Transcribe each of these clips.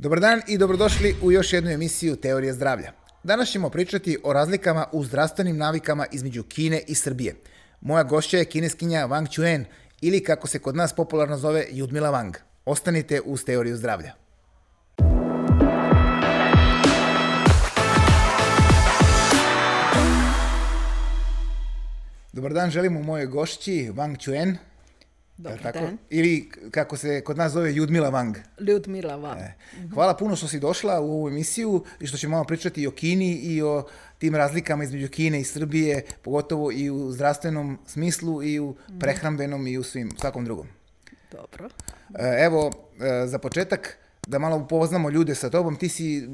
Dobar dan i dobrodošli u još jednu emisiju Teorije zdravlja. Danas ćemo pričati o razlikama u zdravstvenim navikama između Kine i Srbije. Moja gošća je kineskinja Wang Chuen ili kako se kod nas popularno zove Judmila Wang. Ostanite uz Teoriju zdravlja. Dobar dan, želimo mojoj gošći Wang Chuen. Dobar tako? dan. Ili kako se kod nas zove Judmila Wang. Ljudmila vam. E, Hvala puno što si došla u ovu emisiju i što ćemo malo pričati i o Kini i o tim razlikama između Kine i Srbije, pogotovo i u zdravstvenom smislu i u prehrambenom i u svim, svakom drugom. Dobro. E, Evo, e, za početak, da malo upoznamo ljude sa tobom, ti si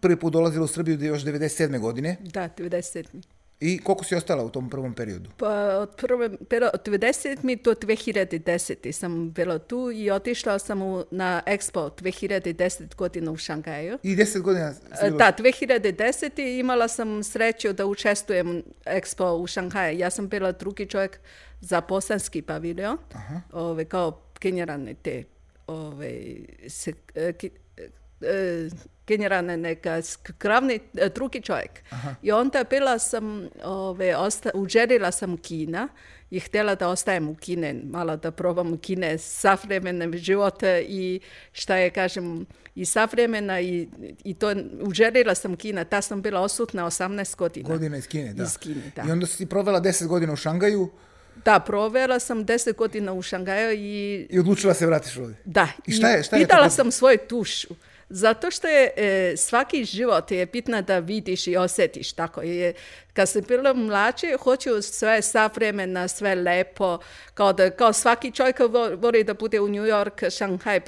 prvi put dolazila u Srbiju još 97. godine Da, 97. i koliko si ostala u tom prvom periodu? Pa od, prve, pero, od 90 do 2010 sam bila tu i otišla sam u, na Expo 2010 godina u Šangaju. I 10 godina E, Da, 2010. imala sam sreću da učestvujem u Expo u Šanghaju. Ja sam bila drugi čovjek za bosanski paviljon, ove, kao generalne te ove, se, e, ki- e, generalne neka glavni e, drugi čovjek. I onda bila sam, ove, osta, sam Kina i htjela da ostajem u Kine, malo da probam u Kine savremene živote i šta je, kažem, i savremena i, i to uželila sam Kina. Ta sam bila osutna 18 godina. Godina iz Kine, da. Iz Kine, da. I onda si provela 10 godina u Šangaju Da, provela sam 10 godina u Šangaju i i odlučila se vratiš ovdje. Da, I šta je- šta je pitala sam svoju tušu. Zato što je e, svaki život je bitno da vidiš i osjetiš tako. Je, kad sam bila mlađe, hoću sve savremena, sve lepo, kao, da, kao svaki čovjek vo- voli da bude u New York, Shanghai,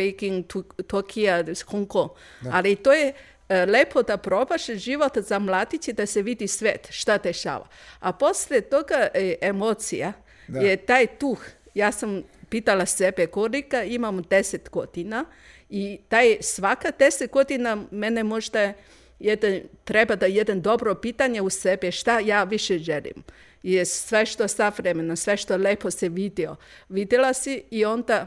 Tu- Tokija, Hong Kong. Ali to je e, lepo da probaš život za mladiće da se vidi svet, šta dešava. A poslije toga e, emocija Da. je taj tuh. Ja sam pitala sebe kolika, imam 10 godina i taj svaka 10 godina mene možda jedan, treba da jedan dobro pitanje u sebe šta ja više želim. I sve što savremeno, sve što lepo se vidio. Vidjela si i onda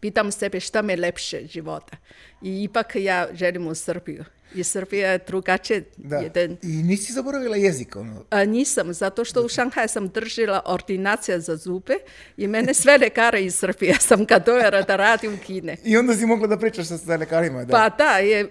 pitam sebe šta me lepše života. I ipak ja želim u Srbiju. I Srbija je drugačije Da. jedan I nisi zaboravila jezik, ono. a, nisam, zato što u Šanghaju sam držila ordinacija za zube i mene sve lekare iz Srbije sam ga dojela da radi u Kine. I onda si mogla da pričaš sa, sa lekarima, da. Pa da, je,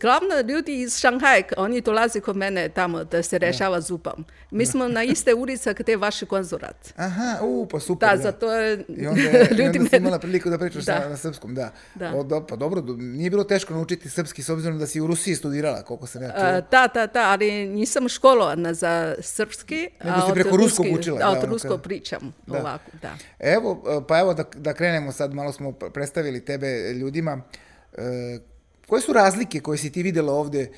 glavno ljudi iz Šanghaj, oni dolaze kod mene tamo da se rešava zubom. Mi smo na iste ulica gdje je vaš konzulat. Aha, u, pa super. Da, zato je I onda, je, i ljudi onda si imala priliku da pričaš Da. na, na srpskom, da. Da. O, do, pa dobro, do- nije bilo teško naučiti srpski s obzirom da si u Rusiji studirala, koliko sam ja čuo. Da, da, da, ali nisam školovana za srpski. Nego si od preko ruskog učila, Da, od ono rusko kada- pričam Da. ovako, da. Evo, pa evo da, da krenemo sad, malo smo predstavili tebe ljudima. E, koje su razlike koje si ti vidjela ovdje e,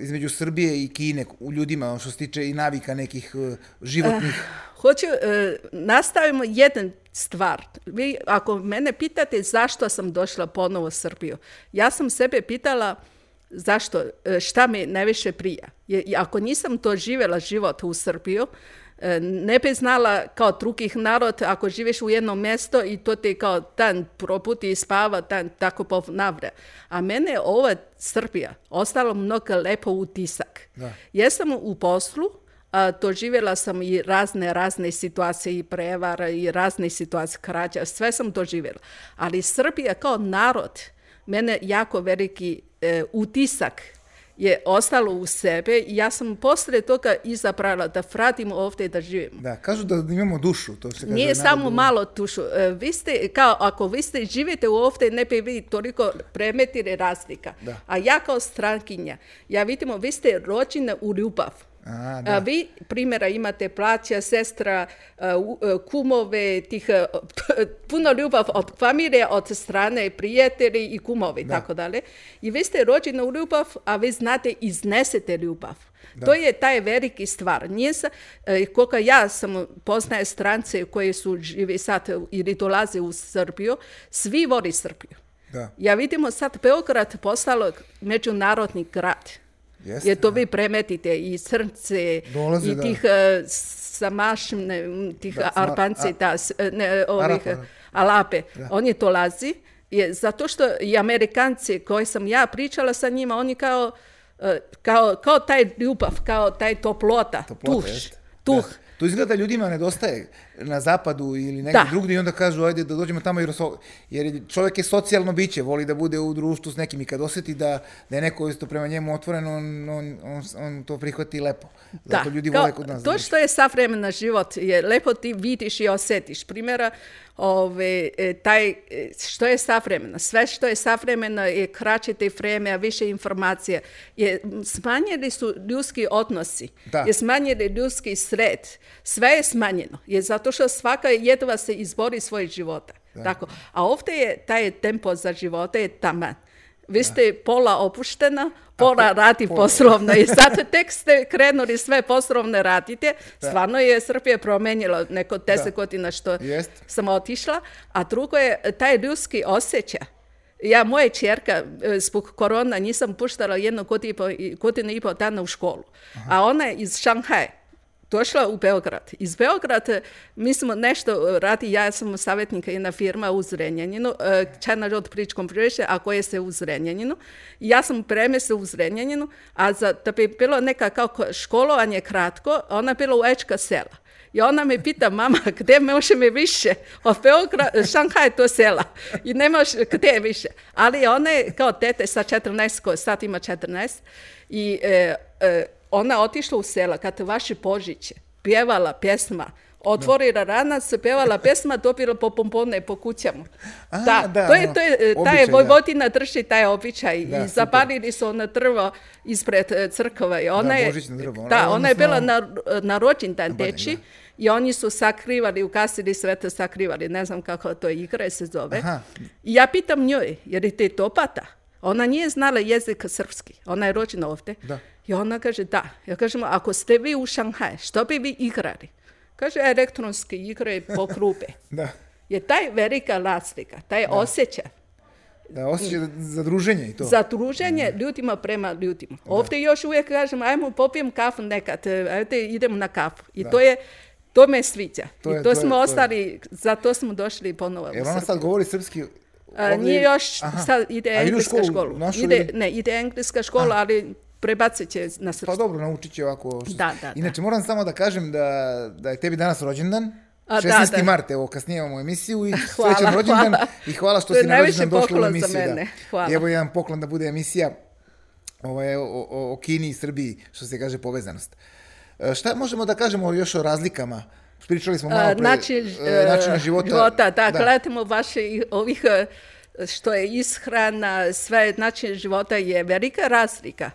između Srbije i Kine u ljudima, što se tiče i navika nekih e, životnih? Hoću, e, nastavimo jedan stvar. Vi, ako mene pitate zašto sam došla ponovo u Srbiju, ja sam sebe pitala zašto, e, šta mi najviše prija. Ako nisam doživjela život u Srbiju, e, ne bi znala kao drugih narod, ako živiš u jednom mjesto i to ti kao dan proputi i spava, dan tako ponavlja. A mene je ova Srbija ostalo mnogo lepo utisak. Da. Jesam u poslu, a, doživjela sam i razne, razne situacije i prevara i razne situacije krađa, sve sam doživjela. Ali Srbija kao narod, mene jako veliki e, utisak je ostalo u sebe i ja sam poslije toga izabrala da vratim ovdje da živim. Da, kažu da imamo dušu, to se kaže. Nije u samo malo tušu. E, Vi ste, kao ako vi ste živite ovdje, ne bi vi toliko premetili razlika. Da. A ja kao strankinja, ja vidimo, vi ste rođene u ljubav. A, da. Vi, primjera, imate plaća, sestra, u- a, kumove, tih, a, puno ljubav od familije, od strane prijatelji i kumovi, tako dalje. I vi ste rođeni u ljubav, a vi znate iznesete ljubav. To je taj veliki stvar. Nije sa, e, koliko ja sam poznaje strance koji su živi sad ili dolaze u Srbiju, svi voli Srbiju. Da. Ja vidimo sad Beograd postalo međunarodni grad. Jeste, Jer to vi premetite i srce Dolaze, i da. tih uh, samašne, m, tih Da, Albanci, a- da, s- ne, ovih, Arapa, da. Alape. Oni dolazi je zato što i Amerikanci koji sam ja pričala sa njima, oni kao, e, kao, kao taj ljubav, kao taj toplota, Toplota, tuh, jeste. tuh. Da. To izgleda da ljudima nedostaje na zapadu ili negdje Da. drugdje i onda kažu ajde da dođemo tamo jer, so- jer je- čovjek je socijalno biće, voli da bude u društvu s nekim i kad osjeti da, da je neko isto prema njemu otvoren, on, on, on, on to prihvati lepo. Zato ljudi kao vole kod nas. To što je savremena život je lepo ti vidiš i osjetiš. Primjera, ove, e, taj, e, što je savremeno? Sve što je savremeno je kraće te vreme, a više informacija. Je, smanjili su ljudski odnosi. Da. Je smanjili ljudski sred. Sve je smanjeno. Je zato što svaka jedva se izbori svoj života. Tako. A ovdje je taj tempo za života je taman. Vi ste pola opuštena, pola radi poslovno i zato tek ste krenuli sve poslovne radite. Stvarno je Srbija promenjila neko deset godina što Jest. sam otišla, a drugo je taj ljudski osjećaj. Ja, moja čerka, e, zbog korona nisam puštala jednu godinu i pol, dana u školu. A ona je iz Šanghaja došla u Beograd. Iz Beograda mi smo nešto radi, ja sam savjetnik jedna firma u Zrenjaninu, e, China Road Bridge Compression, a koje se u Zrenjaninu. Ja sam premjestila u Zrenjaninu, a za, da bi bilo neka kao ko- školovanje kratko, ona je bila u Ečka sela. I ona me pita, mama, gdje može mi više? Od Beograda, Šanghaj to sela. I ne može, gdje više? Ali ona je kao tete sa 14, ko sad ima 14. I e, e, ona otišla u sela, kad vaše Božiće, pjevala pjesma, otvorila ranac, pjevala pjesma, dobila po pompone po kućama. A, da, da, to je, ono, to je, e, taj običaj, da. Vojvodina drži taj običaj Da, i zapalili su ono drvo ispred e, crkve. I Ona je, božićno drvo, ono, da, ona je bila na, na rođendan deči i oni su sakrivali, ugasili sve to sakrivali, ne znam kako to igre se zove. Aha. I ja pitam njoj, je li te to pata? Ona nije znala jezik srpski, ona je rođena ovdje. Da. I ona kaže da. Ja kažem, ako ste vi u Šanghaj, što bi vi igrali? Kaže, elektronske igre po krube. Da, Je taj velika razlika, taj osjećaj da osjećaj za druženje i to. za druženje ljudima prema ljudima. Ovdje još uvijek kažem, ajmo popijem kafu nekad, e, ajde idemo na kafu. I to je, to me sviđa. To I je- to, to je- smo to je- ostali, zato smo došli ponovo u Jer ona sad govori srpski... A, ovdje- nije još, Aha. sad ide A engleska školu školu. Ide, ne, ide engleska škola, ali prebacit će na Pa srpski. dobro, naučit će ovako. što- Da, da, da. Inače, moram samo da kažem da, da je tebi danas rođendan. A, da, 16. da. mart, evo, kasnije imamo emisiju i Hvala, srećan rođendan hvala. i hvala što si na rođendan došla u poklon za emisiju. mene. Da. Hvala. I evo jedan poklon da bude emisija ovaj, o, o, o Kini i Srbiji, što se kaže povezanost. E, Šta možemo da kažemo još o razlikama? Pričali smo malo A, pre, način, e, e, načina života. života da, gledamo vaše ovih e, što je ishrana, sve način života je velika razlika.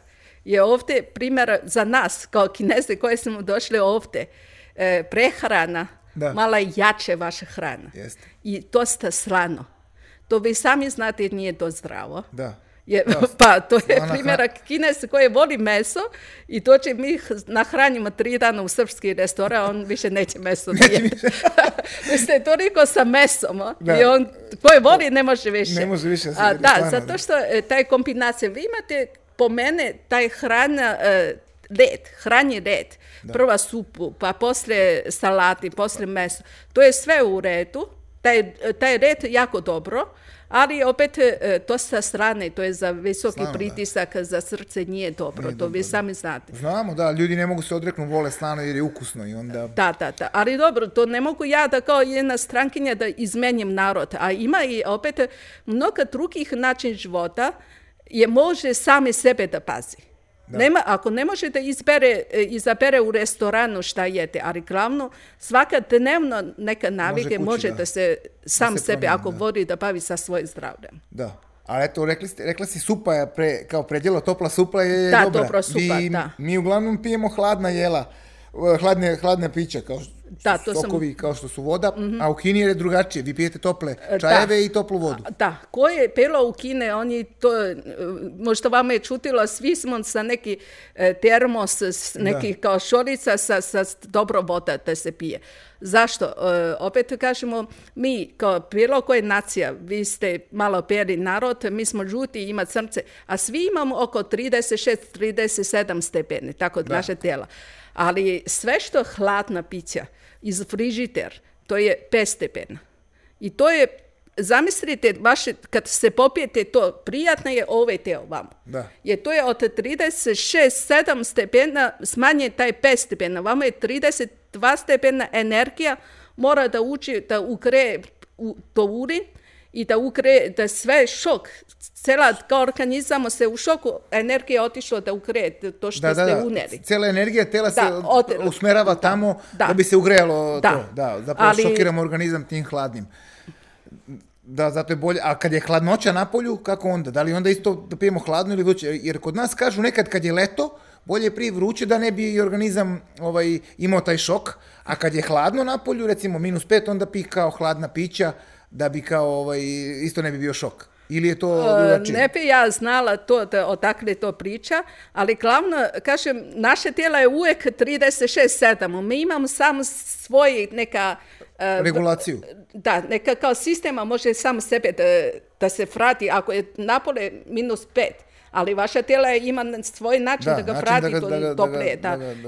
Je ovdje primjer za nas kao kineze koji smo došli ovdje, e, prehrana, Da. malo jače vaša hrana. Jeste. I dosta slano. To vi sami znate nije to zdravo. Da. Je, Da, pa to je primjerak Kines koji voli meso i to će mi nahranimo tri dana u srpski restoran, on više neće meso jede. Vi ste toliko sa mesom a? Da. i on koji voli ne može više. Ne može više A, da, zato što e, taj kombinacija, vi imate po mene taj hrana, e, red, hranji red. Prva supu, pa poslije salati, poslije meso. To je sve u redu, taj, taj red jako dobro, ali opet e, to sa strane, to je za visoki da. pritisak, za srce nije dobro, to vi sami znate. Znamo, da, ljudi ne mogu se odreknu, vole slano jer je ukusno i onda... Da, da, da. Ali dobro, to ne mogu ja da kao jedna strankinja da izmenjam narod. A ima i opet mnogo drugih način života je može sami sebe da pazi. Nema, ako ne može da izbere, e, izabere u restoranu šta jede, ali glavno svaka dnevno neka navike kući, može da. da. se sam se sebe promijeni, ako da. voli da bavi sa svojim zdravljem. Da. Ali eto, rekli, ste, rekla si supa je pre, kao predjelo, topla supa je Da, dobra. dobra supa, Vi- da. Mi uglavnom pijemo hladna jela, hladne, hladne pića, kao što Da, to sam- sokovi, kao što su voda, a u Kini je drugačije, vi pijete tople da. čajeve i toplu vodu. Da, ko je pelo u Kine, oni to, e, možda vama je čutilo, svi smo sa neki termos, neki kao šorica sa, sa dobro voda da se pije. Zašto? E, opet kažemo, mi kao bilo koja nacija, vi ste malo peri narod, mi smo žuti, ima crnce, a svi imamo oko 36-37 stepeni, tako naše tijela. Ali sve što hladna pića iz frižiter, to je 5 stepena. I to je zamislite, vaše, kad se popijete to, prijatno je ovaj teo vam. Da. Jer to je od 36-7 stepena smanje taj 5 stepena. Vama je 32 stepena energija mora da uđe, da ukreje u to urin i da ukreje, da sve šok, cela kao organizam se u šoku, energija je otišla da ukreje to što Da, ste da. uneli. Cijela energija tela se od- usmerava tamo da. Da. bi se ugrejalo Da. to. Da, zapravo Ali- šokiramo organizam tim hladnim. Da, zato je bolje. A kad je hladnoća na polju, kako onda? Da li onda isto da pijemo hladno ili vruće? Jer kod nas kažu nekad kad je leto, bolje je prije vruće da ne bi i organizam ovaj, imao taj šok. A kad je hladno na polju, recimo minus pet, onda pi kao hladna pića da bi kao ovaj, isto ne bi bio šok. Ili je to E, drugačije? Ne bi ja znala to, da odakle to priča, ali glavno, kažem, naše tijelo je uvijek 36-7. Mi imamo samo svoj neka... e, Regulaciju. Da, neka kao sistema može samo sebe da, da se vrati, ako je napole minus pet, ali vaša tijela ima svoj način Da, da, ga vrati da ga- to da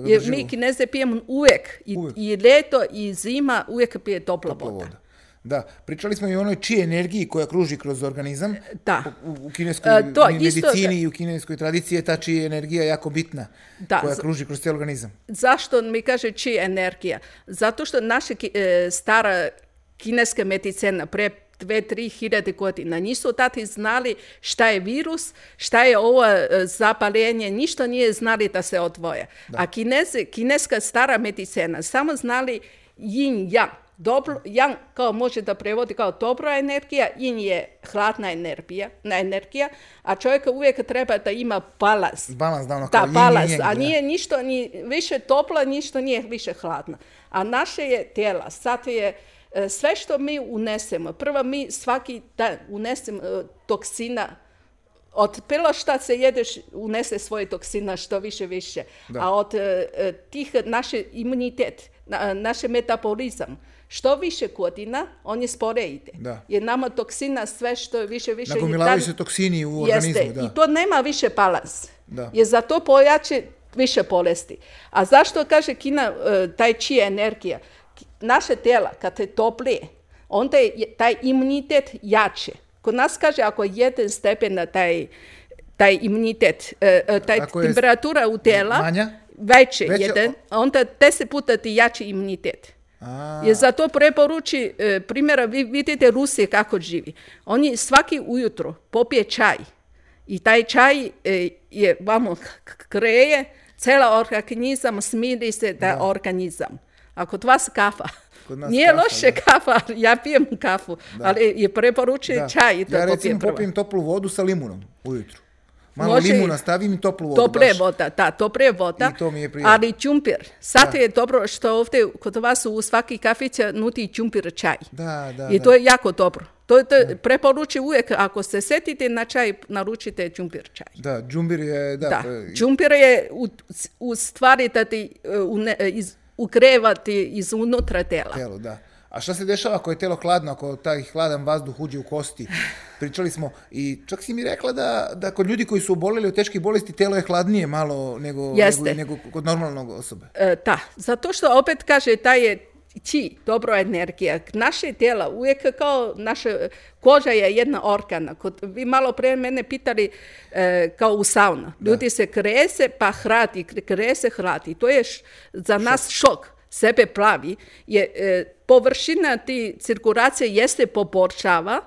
Jer mi kineze pijemo uvijek, i, Uvijek. i ljeto i zima uvijek pije topla Topla voda. Да, причали сме и оној чија енергија која кружи кроз организам. Да. У, у кинеској тоа, медицини исто... и у кинеској традиција таа чија енергија е јако битна, да, која кружи кроз цел организам. Зашто ми каже чија енергија? Затоа што наша е, стара кинеска медицина пре две-три хиляди години, година. Нису тати знали шта е вирус, шта е ова запалење, ништо ние знали да се одвоја. Да. А кинез, кинеска стара медицина само знали јин-јан. Dobro, yang kao može da prevodi kao dobra energija, yin je hladna energija, na energija, a čovjek uvijek treba da ima balans. Balans, da, ono kao Da, balans, a da. nije ništa ni više topla, ništa nije više hladno. A naše je tijela, sad je e, sve što mi unesemo, prvo mi svaki dan unesemo e, toksina, od bilo šta se jedeš unese svoje toksina što više više, a od e, tih naše imunitet, na, naše metabolizam, što više godina, on je spore ide. Da. Jer nama toksina sve što je više više... Nagomilavaju se toksini u Jeste, organizmu. Da. i to nema više balans. Da. Jer za to pojače više bolesti. A zašto kaže Kina e, taj čija energija? Naše tijela, kad je toplije, onda je taj imunitet jače. Kod nas kaže ako je jedan stepen na taj, taj imunitet, e, e, taj Ako temperatura u tijela, manja? veće Veća, jedan, onda deset puta ti jači imunitet. A, Je zato preporuči, e, primjera, vi vidite Rusije kako živi. Oni svaki ujutro popije čaj i taj čaj e, je vamo kreje, cela organizam smiri se da, organizam. A kod vas kafa. Kod nas Nije kafa, loše kafa, ja pijem kafu, ali je preporuči da. čaj da ja popije recimo prvo. popijem toplu vodu sa limunom ujutru. Malo Može limuna stavim i toplu vodu. Tople baš. voda, da, tople voda. I to mi je prijatno. Ali čumpir. Sad je dobro što ovdje kod vas u svaki kafić nudi čumpir čaj. Da, da, I da. to je jako dobro. To, to preporuči uvijek, ako se setite na čaj, naručite čumpir čaj. Da, džumbir je, da, Da, pa- čumpir je u, u stvari da ti e, une, iz, ugrevati iz unutra tela. telo, da. A šta se dešava ako je telo hladno, ako taj hladan vazduh uđe u kosti? Pričali smo i čak si mi rekla da, da kod ljudi koji su oboljeli od teških bolesti telo je hladnije malo nego, nego, nego kod normalnog osobe. E, da, zato što opet kaže taj je či, dobra energija. Naše tijela, uvijek kao naša koža je jedna organa. Kod, vi malo pre mene pitali e, kao u sauna. Ljudi se krese pa hrati, krese hrati. To je š- za nas šok. Sebe plavi. Je, e, površina ti cirkulacije jeste poboljšava,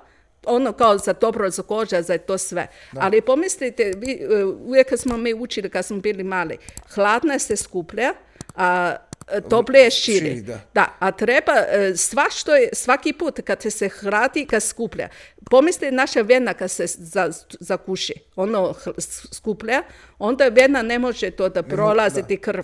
ono kao za dobro za koža, za to sve. Ali pomislite, vi, e, uvijek smo mi učili kad smo bili mali, hladna se skuplja, a e, toplije širi. Širi, da. a treba e, sva što je, svaki put kad se hrati, kad skuplja. Pomislite naša vena kad se za, zakuši, ono skuplja, onda vena ne može to da prolaziti krv.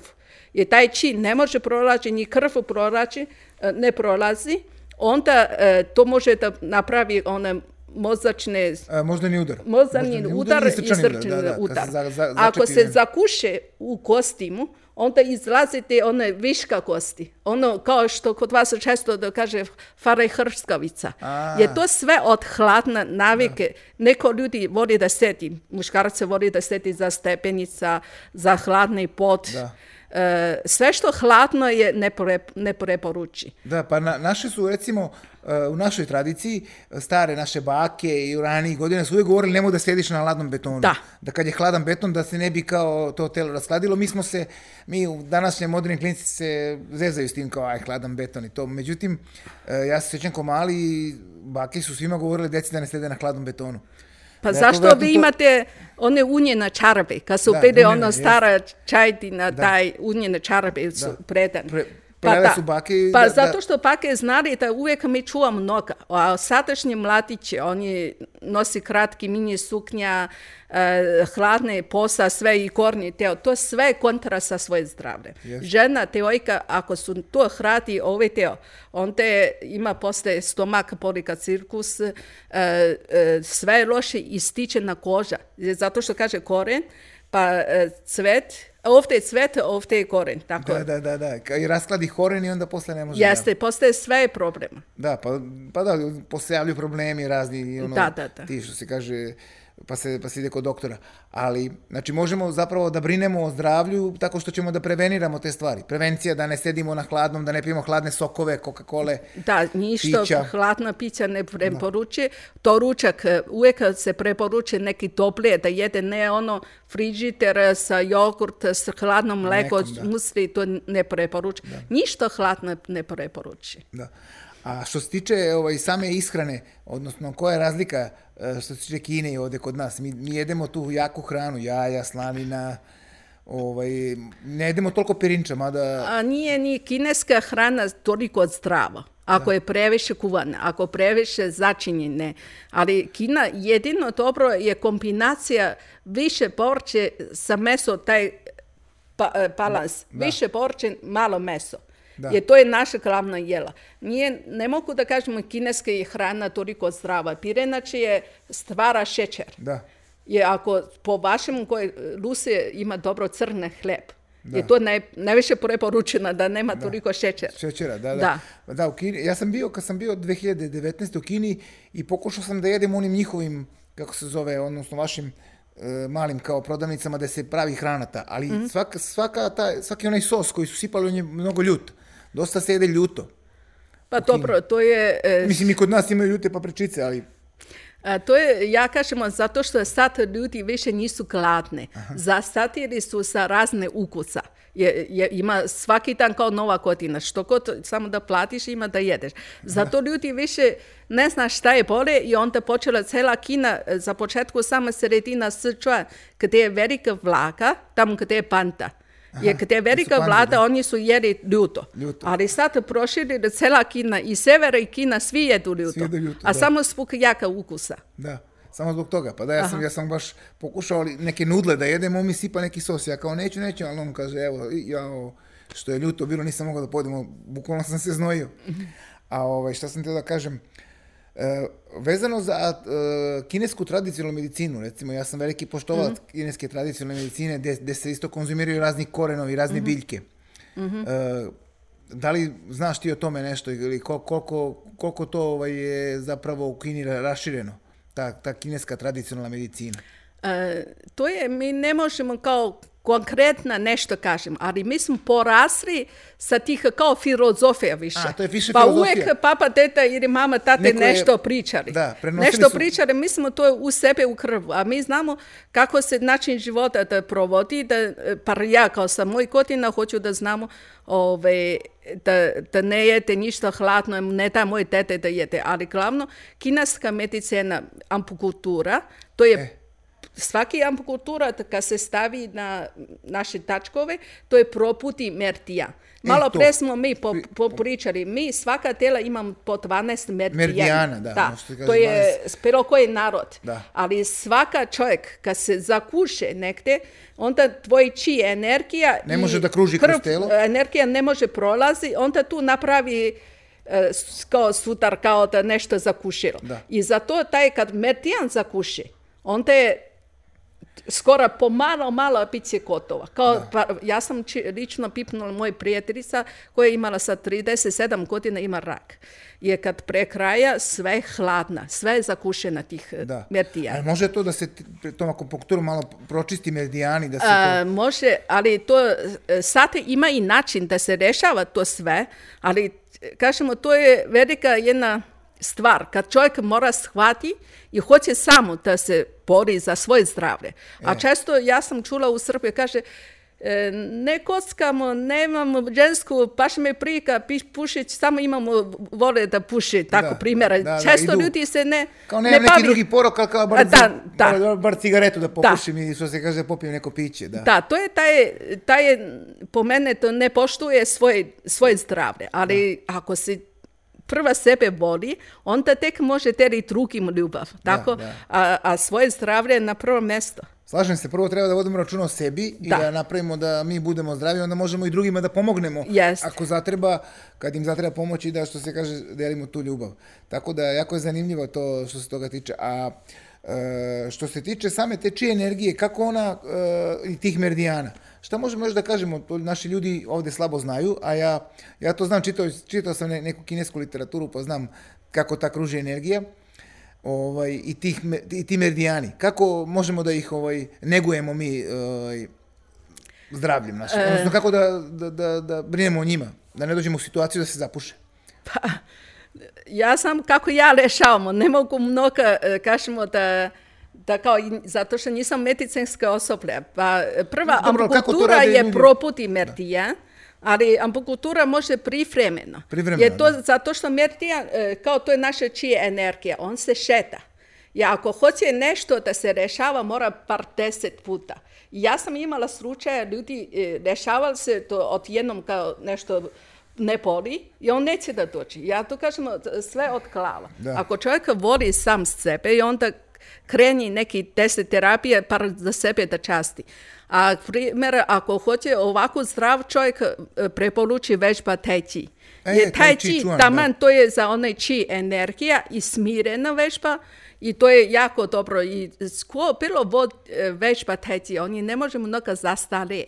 I taj čin ne može prolazi, ni krv prolazi, e, ne prolazi, onda e, to može da napravi one mozačne E, moždani udar. Moždani udar i srčani da, da, udar. se za- za- Ako se zakuše u kostimu, onda izlazite one viška kosti. Ono kao što kod vas često da kaže faraj hrskavica. A. Je to sve od hladne navike. Neko ljudi voli da sedi, muškarac se voli da sedi za stepenica, za hladni pot. Da. E, sve što hladno je ne, pre, ne preporuči. Da, pa na, naše su recimo e, u našoj tradiciji stare naše bake i u ranijih godina su uvijek govorili nemoj da sjediš na hladnom betonu. Da. Da kad je hladan beton da se ne bi kao to telo raskladilo. Mi smo se, mi u današnjem modernim klinici se zezaju s tim kao aj hladan beton i to. Međutim, e, ja se sjećam ko mali, bake su svima govorili deci da ne sjede na hladnom betonu. Pa Da, zašto to vi to- imate one unjene čarape? Kad su Da, bili unjene, ono stara čajdina, Da. taj unjene čarape su Da. predan. Pre- prave su bake pa da- zato da- što bake znali da uvijek mi čuvamo noga. A sadašnji mladići, oni nosi kratki mini suknja, e, hladne posa, sve i korni teo. To sve je kontra sa svoje zdravlje. Jest. Žena, teojka, ako su to hrati ovaj teo, onda ima posle stomak polika cirkus, e, e, sve loše ističena koža. Zato što kaže koren, pa e, cvet, ovdje je cvet, ovdje je koren. Tako Da, da, da, da. I raskladi koren i onda posle ne može. Jeste, postaje sve je problem. Da, pa, pa da, posle javljaju problemi razni, ono, Da, da, da. ti što se kaže, pa se, pa se ide kod doktora. Ali, znači, možemo zapravo da brinemo o zdravlju tako što ćemo da preveniramo te stvari. Prevencija da ne sedimo na hladnom, da ne pijemo hladne sokove, Coca-Cola. Da, ništa Pića. hladna pića ne preporuči. To ručak, e, uvijek se preporuči neki toplije, da jede ne ono frižider e, sa jogurt, s hladnom mleko, musli, to ne preporuči. Ništa hladno ne preporuči. Da. A što se tiče ovaj, same ishrane, odnosno koja je razlika e, što se tiče Kine i ovde kod nas? Mi, mi jedemo tu jaku hranu, jaja, slanina, ovaj, ne jedemo toliko pirinča, mada... A nije ni kineska hrana toliko zdrava. Ako je previše kuvana, ako previše začinjene. Ali Kina jedino dobro je kombinacija više porče sa meso, taj pa, e, balans. Da. Više porče, malo meso. Da. Jer to je naša glavna jela. Nije, ne mogu da kažemo kineska je hrana toliko zdrava. Pirenač je stvara šećer. Da. Je ako po vašem koje Rusije ima dobro crne hljeb, Da. je to naj, najviše preporučeno da nema toliko šećera. Šećera, da, da. Da. Da, u Kini, ja sam bio, kad sam bio 2019. u Kini i pokušao sam da jedem onim njihovim, kako se zove, odnosno vašim e, malim kao prodavnicama da se pravi hranata, ali Mhm. svaka, svaka ta, svaki onaj sos koji su sipali, on je mnogo ljut. Dosta se jede ljuto. Pa dobro, to je, e, Mislim, i kod nas imaju ljute papričice, ali a, to je, ja kažemo, zato što sad ljudi više nisu gladni. Zasatili su sa razne ukusa. Je, je, ima svaki dan kao nova godina. Što god, samo da platiš, ima da jedeš. Zato ljudi više ne zna šta je bolje i onda počela cela Kina, e, za početku sama sredina Sichuan, gdje je velika vlaga, tamo gdje je panda. Jer gdje je velika vlada, da. oni su jeli ljuto. Ljuto. Ali sad proširili cela Kina i severa i Kina, svi jedu ljuto. Svi jedu ljuto, a da. samo zbog jaka ukusa. da, samo zbog toga. Pa da, ja sam, ja sam baš pokušao neke nudle da jedem, on mi sipa neki sos. Ja kao neću, neću, ali on kaže, evo, ja, što je ljuto bilo, nisam mogao da pojedem, ovo, bukvalno sam se znojio. A ovaj, šta sam te da kažem, vezano za e, kinesku tradicionalnu medicinu, recimo, ja sam veliki poštovac kineske tradicionalne medicine, gde se isto konzumiraju razni korenovi, razne biljke. E, da li znaš ti o tome nešto ili kol- koliko, koliko to ovaj, je zapravo u Kini ra- rašireno, ta, ta kineska tradicionalna medicina? E, to je, mi ne možemo kao konkretno nešto kažem, ali mi smo porasli sa tih kao filozofija više. A, to je više pa filozofija. uvijek papa, teta ili mama, tate Neko je- nešto pričali. da, nešto su- pričali, mi smo to u sebe u krvu, a mi znamo kako se način života da provodi, da, e, par ja kao sa moj godina hoću da znamo ove, da, da ne jete ništa hladno, ne da moje tete da jede, ali glavno kineska medicina, ampukultura, to je E. svaki ampukultura kad se stavi na naše tačkove, to je proputi mertija. Malo E, to. pre smo mi po, popričali, mi svaka tela imamo po 12 merdijana. Merdijana, da, možete to kažem je bilo koji narod. Da. Ali svaka čovjek kad se zakuše negdje, onda tvoj čiji energija Ne može da kruži kroz telo. energija ne može prolazi, onda tu napravi e, kao sutar, kao da nešto zakušilo. Da. I zato taj kad meridijan zakuši, onda je skoro pomalo, malo bit će gotova. Kao, pa, ja sam či, lično pipnula moj prijateljica koja je imala sa 37 godina ima rak. Je kad prekraja sve hladna, sve je zakušena tih e, Da. merdijana. Ali može to da se tom malo pročisti meridijani, da se A, to... može, ali to e, sad ima i način da se rešava to sve, ali e, kažemo to je velika jedna stvar, kad čovjek mora shvati i hoće samo da se bori za svoje zdravlje. A često ja sam čula u Srbiji, kaže, e, ne kockamo, nemamo žensku, baš me prika pušić, samo imamo vole da puši, tako Da, primjera. da, da, Često idu. ljudi se ne, Kao ne nemam neki bavi- drugi porok, ali kao bar, da, da. bar, bar cigaretu da popušim i što se kaže popijem neko piće. Da. Da, to je taj, taj po mene to ne poštuje svoje, svoje zdravlje, ali ako si prva sebe voli, onda tek može deliti drugim ljubav, tako? da. A, a svoje zdravlje je na prvo mjesto. Slažem se, prvo treba da vodimo računa o sebi i Da. da napravimo da mi budemo zdravi, onda možemo i drugima da pomognemo. Jest. Ako zatreba, kad im zatreba pomoći, da što se kaže, delimo tu ljubav. Tako da, jako je zanimljivo to što se toga tiče. A e, što se tiče same te čije energije, kako ona e, i tih meridijana, šta možemo još da kažemo, to naši ljudi ovde slabo znaju, a ja, ja to znam, čitao, čitao sam ne- neku kinesku literaturu, pa znam kako ta kruži energija ovaj, i, tih, i ti meridijani. Kako možemo da ih ovaj, negujemo mi ovaj, zdravljem našim? Odnosno kako da, da, da, da brinemo o njima? Da ne dođemo u situaciju da se zapuše. Pa, ja sam, kako ja rešavamo, ne mogu mnogo, e, kažemo da, da kao, zato što nisam medicinska osoblja. Pa prva Dobro, ampukultura je proputi merdijan, ali ampukultura može privremeno. Privremeno, Je to zato što merdijan, e, kao to je naša čija energija, on se šeta. I ako hoće nešto da se rešava, mora par deset puta. Ja sam imala slučaje, ljudi e, rešavali se to odjednom kao nešto ne boli i on neće da dođe. Ja to kažem sve od glava. Da. Ako čovjek voli sam sebe i onda kreni neki deset terapije par za sebe da časti. A primjer, ako hoće ovako zdrav čovjek e, preporuči vežba tai chi. E, Jer tai chi taman to je za onaj chi energija i smirena vežba i to je jako dobro. I bilo vod e, vežba tai chi, oni ne može mnogo zastare.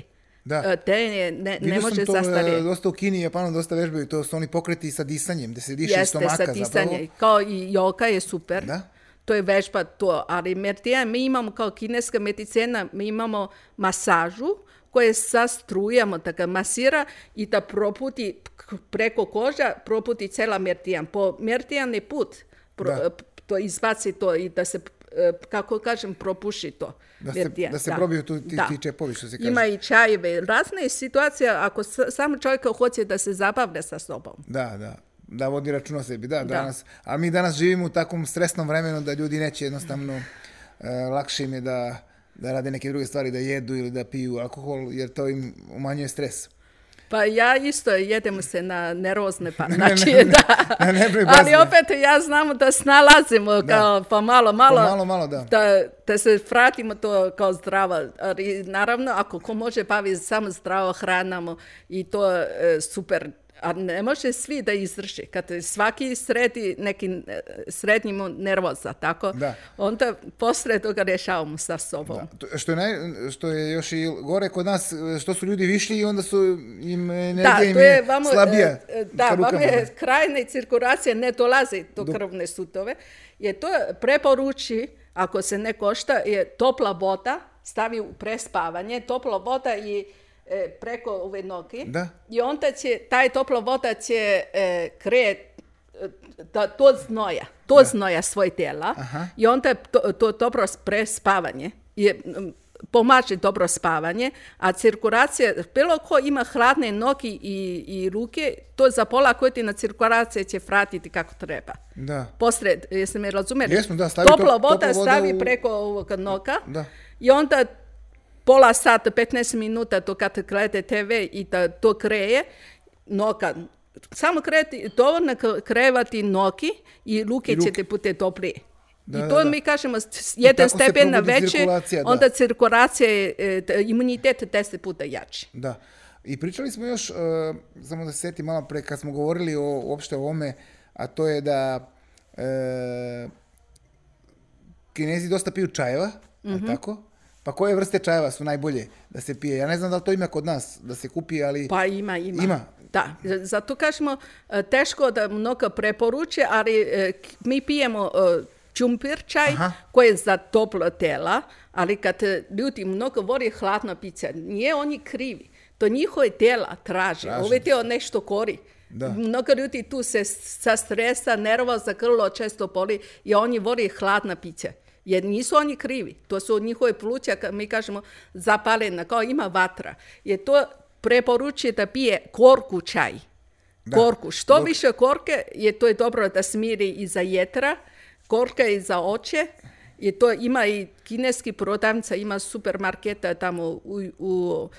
Da. E, Te ne, ne, ne Vidio može to e, zastare. dosta u Kini i Japanu, dosta vežbaju, to su oni pokreti sa disanjem, gde se diše Jeste, stomaka sa zapravo. tisanje. Kao i joga je super. Da. To je vežba to. Ali meridijan, mi imamo kao kineska medicina, mi imamo masažu koje sa strujama da ga masira i da proputi preko koža, proputi cela meridijan. Po meridijani put pro, Da. to izbaci to i da se, e, kako kažem, propuši to. Da se- da se probiju tu ti- ti čepovi, što se kaže. Ima i čajeve, razne situacije, ako s- samo čovjek hoće da se zabavlja sa sobom. Da, da. Da vodi računa o sebi, da, danas. A mi danas živimo u takvom stresnom vremenu da ljudi neće jednostavno, e, lakše im je da, da rade neke druge stvari, da jedu ili da piju alkohol, jer to im umanjuje stres. Pa ja isto jedem se na nervozne pa ne, znači, ne, da. na nebroj Ali opet ja znam da snalazimo kao pa malo, malo, malo, malo, da. da, da se vratimo to kao zdrava. Ali naravno, ako ko može bavi samo zdravo hranamo i to je super, a ne može svi da izdrži. Kad svaki sredi neki srednji mu nervoza, tako? Da. Onda poslije toga rješavamo sa sobom. Da. To- Što je, naj, što je još i gore kod nas, što su ljudi višli i onda su im energija im je vamo, slabija. e, e, da, vam je krajne cirkulacije ne dolazi do Do- krvne sutove. Je to preporuči, ako se ne košta, je topla voda, stavi u prespavanje, topla voda i e, preko ove noge. Da. I onda će, taj topla voda će e, e, da, to znoja, to znoja svoj tijela Aha. i onda to, to dobro prespavanje je pomaže dobro spavanje, a cirkulacija, bilo ko ima hladne noge i, i ruke, to za pola godina cirkulacija će vratiti kako treba. Da. Poslije, jeste me razumeli? Jesmo, da, stavi Topla top- voda topla voda stavi u- preko ovog noga Da. i onda pola sata, 15 minuta to kad gledate TV i da to kreje, noga, samo kreti, dovoljno krevati nogi i ruke I ruke. ćete bude toplije. Da, I da, to da. mi kažemo, jedan stepen na veće, cirkulacija, da. onda cirkulacija je, e, imunitet deset puta jači. Da. I pričali smo još, uh, samo da se sjetim malo pre, kad smo govorili o, uopšte o ovome, a to je da e, kinezi dosta piju čajeva, a Mhm. tako? Pa koje vrste čajeva su najbolje da se pije? Ja ne znam da li to ima kod nas da se kupi, ali... Pa ima, ima. Ima? Da, zato kažemo, e, teško da mnogo preporuče, ali e, mi pijemo e, čumpir čaj Aha. koji je za toplo tela, ali kad ljudi mnogo voli hladno piće, nije oni krivi. To njihove tela traže. Traže. Ove tijelo nešto kori. Da. Mnogo ljudi tu se sa stresa, nerva za grlo često boli i oni voli hladna piće. Jer nisu oni krivi. To su njihove pluća, mi kažemo, zapalena, kao ima vatra. Jer to preporučuje da pije korku čaj. Da. Korku. Što Dok- više korke, je to je dobro da smiri i za jetra, korka i za oče. I to ima i kineski prodavnica, ima supermarketa tamo u, u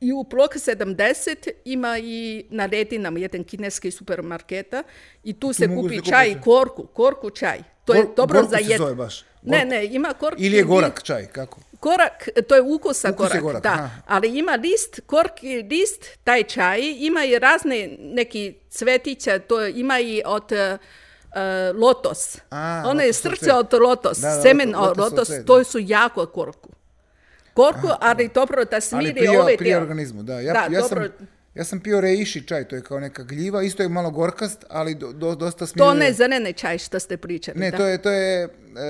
i u blok 70 ima i na Redinama jedan kineski supermarketa i tu, se mogu kupi se čaj, korku, korku čaj. To je Gor- dobro za se jed. zove baš? Ne, ne, ima korku. Ili je gorak čaj, kako? Korak, to je ukusa Ukus je korak, gorak, da. aha. Ali ima list, korki list, taj čaj, ima i razne neki cvetića, to ima i od uh, lotos. A, Ono je srce od lotos, Da, da, semen od lotos, to su jako korku. Korku, ali dobro da Ali smiri prije, ove prije organizmu, da. Ja, Da, ja, dobro. sam, ja sam pio reishi čaj, to je kao neka gljiva, isto je malo gorkast, ali do, do- dosta smiruje. To ne zelene čaj što ste pričali. Ne, da. to je, to je e,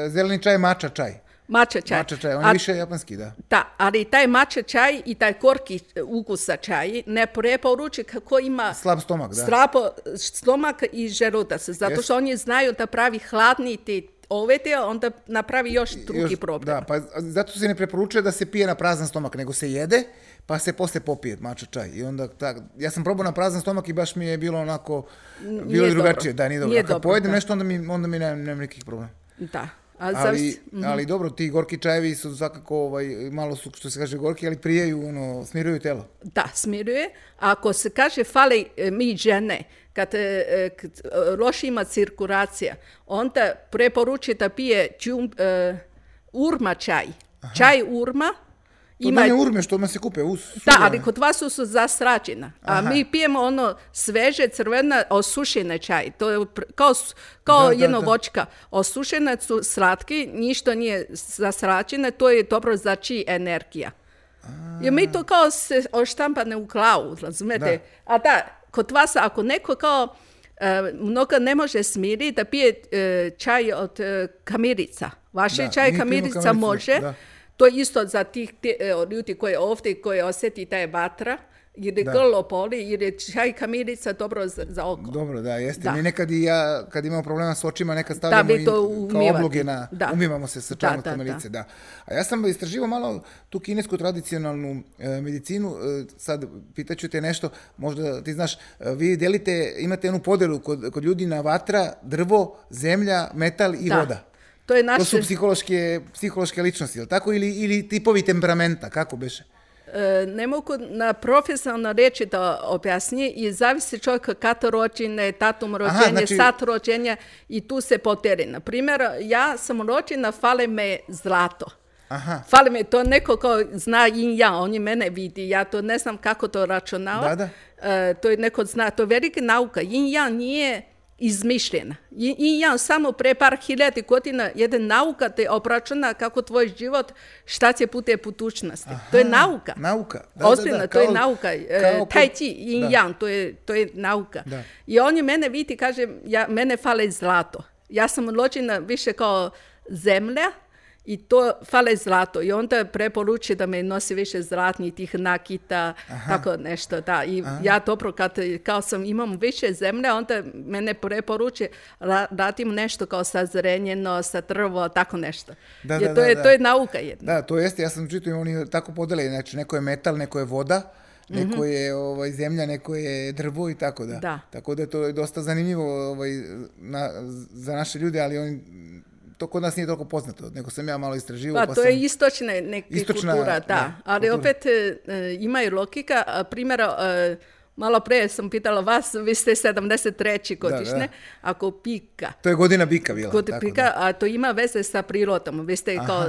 zeleni čaj, mača čaj. Mača čaj. Mača čaj, on A- je više japanski, da. Da, ali taj mača čaj i taj korki ukusa čaj ne preporuči kako ima Slab stomak, da. strapo stomak i želudac, zato što oni znaju da pravi hladni ti ove te, onda napravi još drugi Još- problem. Da, pa zato se ne preporučuje da se pije na prazan stomak, nego se jede, pa se poslije popije mača čaj. I onda tak, ja sam probao na prazan stomak i baš mi je bilo onako, bilo nije je drugačije, dobro. da, nije dobro. Nije kad pojedem nešto, onda mi, onda mi nemam, nemam nekih problema. Da. A Ali, zavisi- ali dobro, ti gorki čajevi su svakako, ovaj, malo su, što se kaže, gorki, ali prijaju, ono, smiruju telo. Da, smiruje. Ako se kaže fali e, mi žene, kad, e, e, kad, e, loš ima cirkulacija, onda preporuči da pije čum, e, urma čaj. Čaj urma. To Ima, manje urme što se kupe, uz da, ali kod vas su, su zasračena. A Aha. mi pijemo ono sveže, crvena, osušene čaj. To je pr- kao, kao Da, jedno da. voćka. Osušene su slatki, ništa nije zasračene, to je dobro za či energija. Jer mi to kao se oštampane u glavu, razumete? A da, kod vas ako neko kao e, mnogo ne može smiri da pije e, čaj od e, kamirica. Vaše Da, čaj kamirica može. da. To je isto za tih ljudi koji ovdje koji osjeti taj vatra ili Da. grlo boli ili je čaj kamilica dobro za, za oko. Dobro, da, jeste. Da. Mi nekad i ja, kad imamo problema s očima, nekad stavljamo i to kao obloge na, Da. umivamo se sa Da, čajom da, kamilice, da. A ja sam istraživao malo tu kinesku tradicionalnu e, medicinu, e, sad pitaću te nešto, možda ti znaš, e, vi delite, imate jednu podelu kod, kod ljudi na vatra, drvo, zemlja, metal i Da. voda. To je To naše... su psihološke, psihološke ličnosti, jel tako? Ili, ili tipovi temperamenta, kako beše? E, ne mogu na profesionalno reći da objasni i zavisi čovjek kad rođene, datum rođenja, znači- sat rođenja i tu se poteri. Na primjer, ja sam rođena, fale me zlato. Aha, Fali me to neko ko zna yin yang, on je mene vidi, ja to ne znam kako to računava. Da, da. E, to je neko zna, to je velika nauka. Yin yang nije izmišljena. Yin yin yang samo pre par hiljadi godina jedan nauka te obračuna kako tvoj život, šta će bude budućnosti. To je nauka. nauka. Da, da, Ozbiljno, da, to je kao- nauka. E, kao kod- tai chi, yin da. yang, to je, to je nauka. Da. I on je mene vidi, kaže, ja, mene fale zlato. Ja sam rođena više kao zemlja i to fale zlato. I onda preporuči da me nosi više zlatnih tih nakita, tako nešto, da. I ja dobro, kad kao sam imam više zemlje, onda mene preporuči ra, radim nešto kao sa zrenjeno, sa drvo, tako nešto. Da, Jer da, to, da, je, da. to je nauka jedna. Da, to jeste, ja sam čitao, oni tako podele, znači neko je metal, neko je voda, neko je ovaj, zemlja, neko je drvo i tako da. Da. Tako da to je dosta zanimljivo ovaj, na, za naše ljude, ali oni, to kod nas nije toliko poznato, nego sam ja malo istraživao. Pa, Pa, to sam, je istočna neka Istočna, kultura, da. da, Ali kultura. opet e, e, imaju logika. Primjera, e, malo prije sam pitala vas, vi ste 73. godišnje, da. ako pika, To je godina bika bila. kod tako pika, da. a to ima veze sa prirodom. Vi ste kao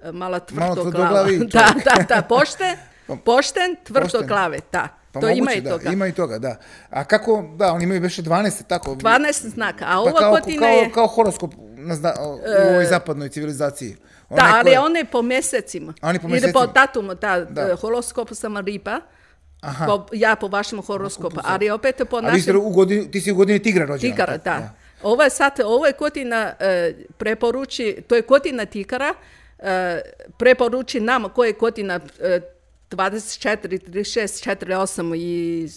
e, malo tvrdo tvrdoglavi Da, da, da, pošten, pošten, Pošten. glave, da. Pa to moguće, ima i da, toga. Ima i toga, da. A kako, da, oni imaju više 12, tako. 12 znaka, a Pa ova kao, godina kao, je... kao horoskop na zna- u ovoj zapadnoj civilizaciji. Onaj Da, ali ko je- one po mjesecima. Oni po Ili mjesecima. po datumu, da, Da. e, horoskop sam riba. Aha. Po, ja po vašem horoskopu, ali opet po A vi ste našem u godini, ti si u godini tigra rođena. tigara, tako? da. Ovo je sad, ovo je godina e, preporuči, to je godina tigara, e, preporuči nam koje je godina e, 24, 36, 48 i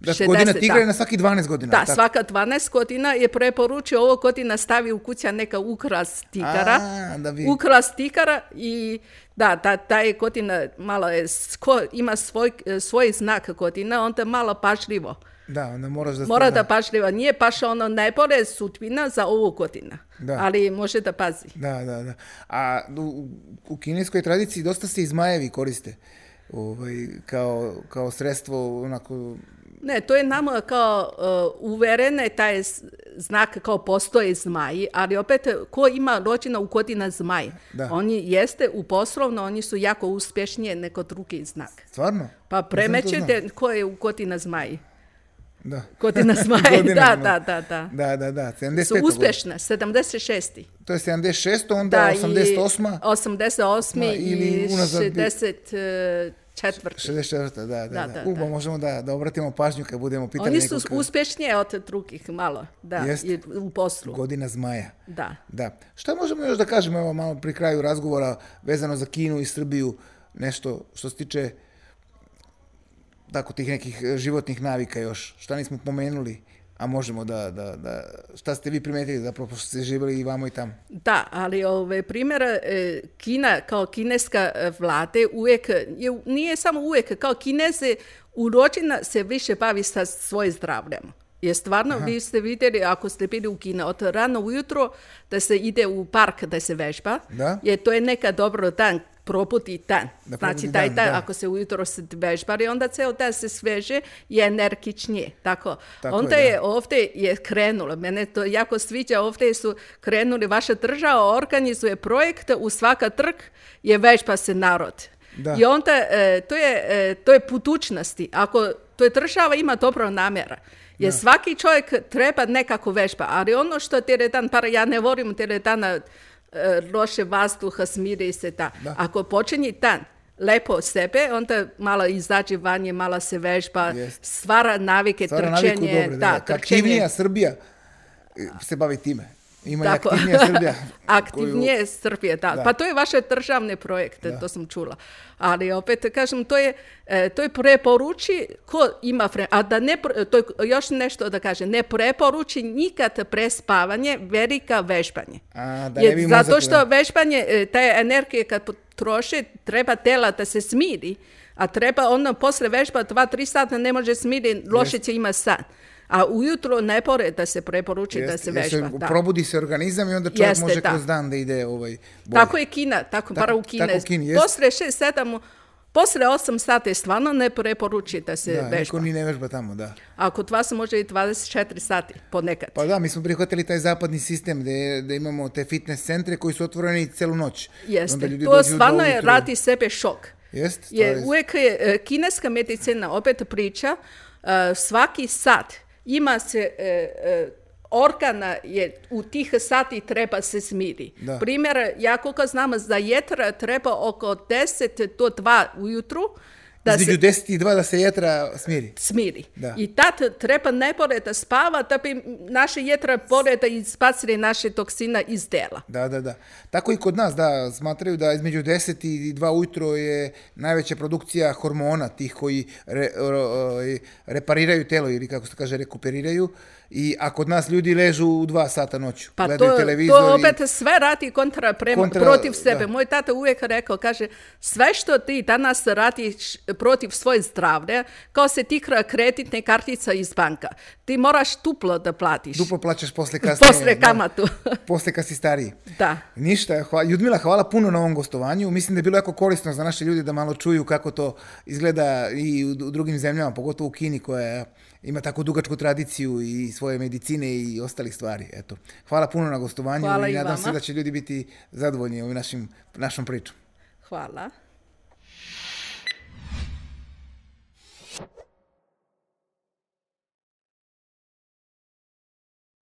Da, 60. godina tigra da. je na svaki 12 godina. Da, tako? svaka 12 godina je preporučio ovo godina stavi u kuća neka ukras tikara. A, da bi- Ukras tikara i da, da, ta je godina malo je, sko- ima svoj, svoj znak godina, onda malo pažljivo. Da, onda moraš da... Mora da. da pažljivo, nije baš ono najbolje sudbina za ovu godina, Da. ali može da pazi. Da, da, da. A u, u kineskoj tradiciji dosta se i zmajevi koriste ovaj, kao, kao sredstvo onako... Ne, to je nama kao uh, uverene taj znak kao postoje zmaji, ali opet ko ima rođena u godina zmaj, Da. oni jeste u poslovno, oni su jako uspješnije nego drugi znak. Stvarno? Pa premećete ko je u godina zmaj. Da. Godina zmaj, Godina da, da, da, da. Da, da, da. 75. Su uspješne, 76. To je 76. onda Da, 88. i 88. Ma, i ili unazad bi- 64. 64. Da, da, da. Da, da, da, U, da. pa možemo da, da obratimo pažnju kad budemo pitali Oni su nekog, uspješnije od drugih malo, da, Jest. i u poslu. Godina zmaja. Da. Da. Šta možemo još da kažemo, evo malo pri kraju razgovora vezano za Kinu i Srbiju, nešto što se tiče tako tih nekih e, životnih navika još, šta nismo pomenuli, a možemo da, da, da šta ste vi primetili zapravo pošto ste živjeli i vamo i tamo. Da, ali ove primjera e, Kina kao kineska e, vlade uvijek, je, nije samo uvijek, kao kineze urođena se više bavi sa svojim zdravljem. Jer stvarno, vi ste vidjeli, ako ste bili u Kina, od rano ujutro da se ide u park da se vežba, Da. jer to je neka dobro dan, probudi dan. Da znači, taj dan, dan, da. ako se ujutro se vežbari, onda ceo dan se sveže i energičnije. Tako. Tako onda je, da. je ovdje je krenulo, mene to jako sviđa, ovdje su krenuli, vaša država organizuje projekte, u svaka trg je vežba se narod. Da. I onda e, to, je, e, to je budućnosti. Ako to je država ima dobro namjera. Jer svaki čovjek treba nekako vežba, ali ono što tele dan, par ja ne volim e, loše vazduha, smiri se da. Da. Ako počinje dan lepo sebe, onda malo izađe vanje, malo se vežba, Jest. stvara navike, Stvara naviku trčenje, dobre, da, da, trčenje. Aktivnija Srbija e, se bavi time. Ima i Tako. aktivnija Srbija. Aktivnije Srbije, da. Da. Pa to je vaš državni projekt, to sam čula. Ali opet kažem, to je, e, to je preporuči ko ima fre... A da ne, to je još nešto da kažem, ne preporuči nikad prespavanje, velika vežbanje. A, da Jer ne zato što da. vežbanje, e, te energije kad potroši, treba tela da se smiri, a treba ono posle vežba 2-3 sata ne može smiri, loše će ima san. A ujutro ne pore da se preporuči da Jeste, se jer vežba. da. Probudi se organizam i onda čovjek Jeste, može da. kroz dan da ide ovaj, bolje. Tako je Kina, tako, bar u Kine. tako jest. Posle 6-7, posle 8 sati stvarno ne preporuči da se Da, vežba. niko ni ne vežba tamo, da. A kod vas može i 24 sati ponekad. Pa da, mi smo prihvatili taj zapadni sistem gde, gde imamo te fitness centre koji su otvoreni celu noć. Onda Jeste, ljudi to stvarno je radi sebe šok. Jest, to je- uvijek je e, kineska medicina opet priča, e, svaki sat ima se e, e, organa je u tih sati treba se smiri. Da. Primjer, ja koliko znam, za jetra treba oko 10 do 2 ujutru da se Između 10 i 2 da se jetra smiri. smiri. Da. I tad treba najbolje da spava da bi naše jetra da izbacili naše toksina iz dela. Da, da, da. Tako i kod nas, da, smatraju da između 10 i 2 ujutro je najveća produkcija hormona, tih koji re, oj, repariraju telo ili kako se kaže rekuperiraju. I, a kod nas ljudi ležu u 2 sata noću, Pa gledaju to, televizor to i- opet sve radi kontra prema, Kontra, protiv sebe. da. Moj tata uvijek rekao, kaže, sve što ti danas radiš protiv svoje zdravlja, kao se ti kra kreditne kartica iz banka. Ti moraš duplo da platiš. duplo plaćaš posle kasnije. Posle da. kamatu. posle kad si stariji. Da. Ništa, hva, Ljudmila, hvala puno na ovom gostovanju. Mislim da je bilo jako korisno za naše ljude da malo čuju kako to izgleda i u, drugim zemljama, pogotovo u Kini koja ima tako dugačku tradiciju i svoje medicine i ostalih stvari. Eto. Hvala puno na gostovanju Hvala i i nadam se vama. da će ljudi biti zadovoljni ovim našim, našom pričom. Hvala.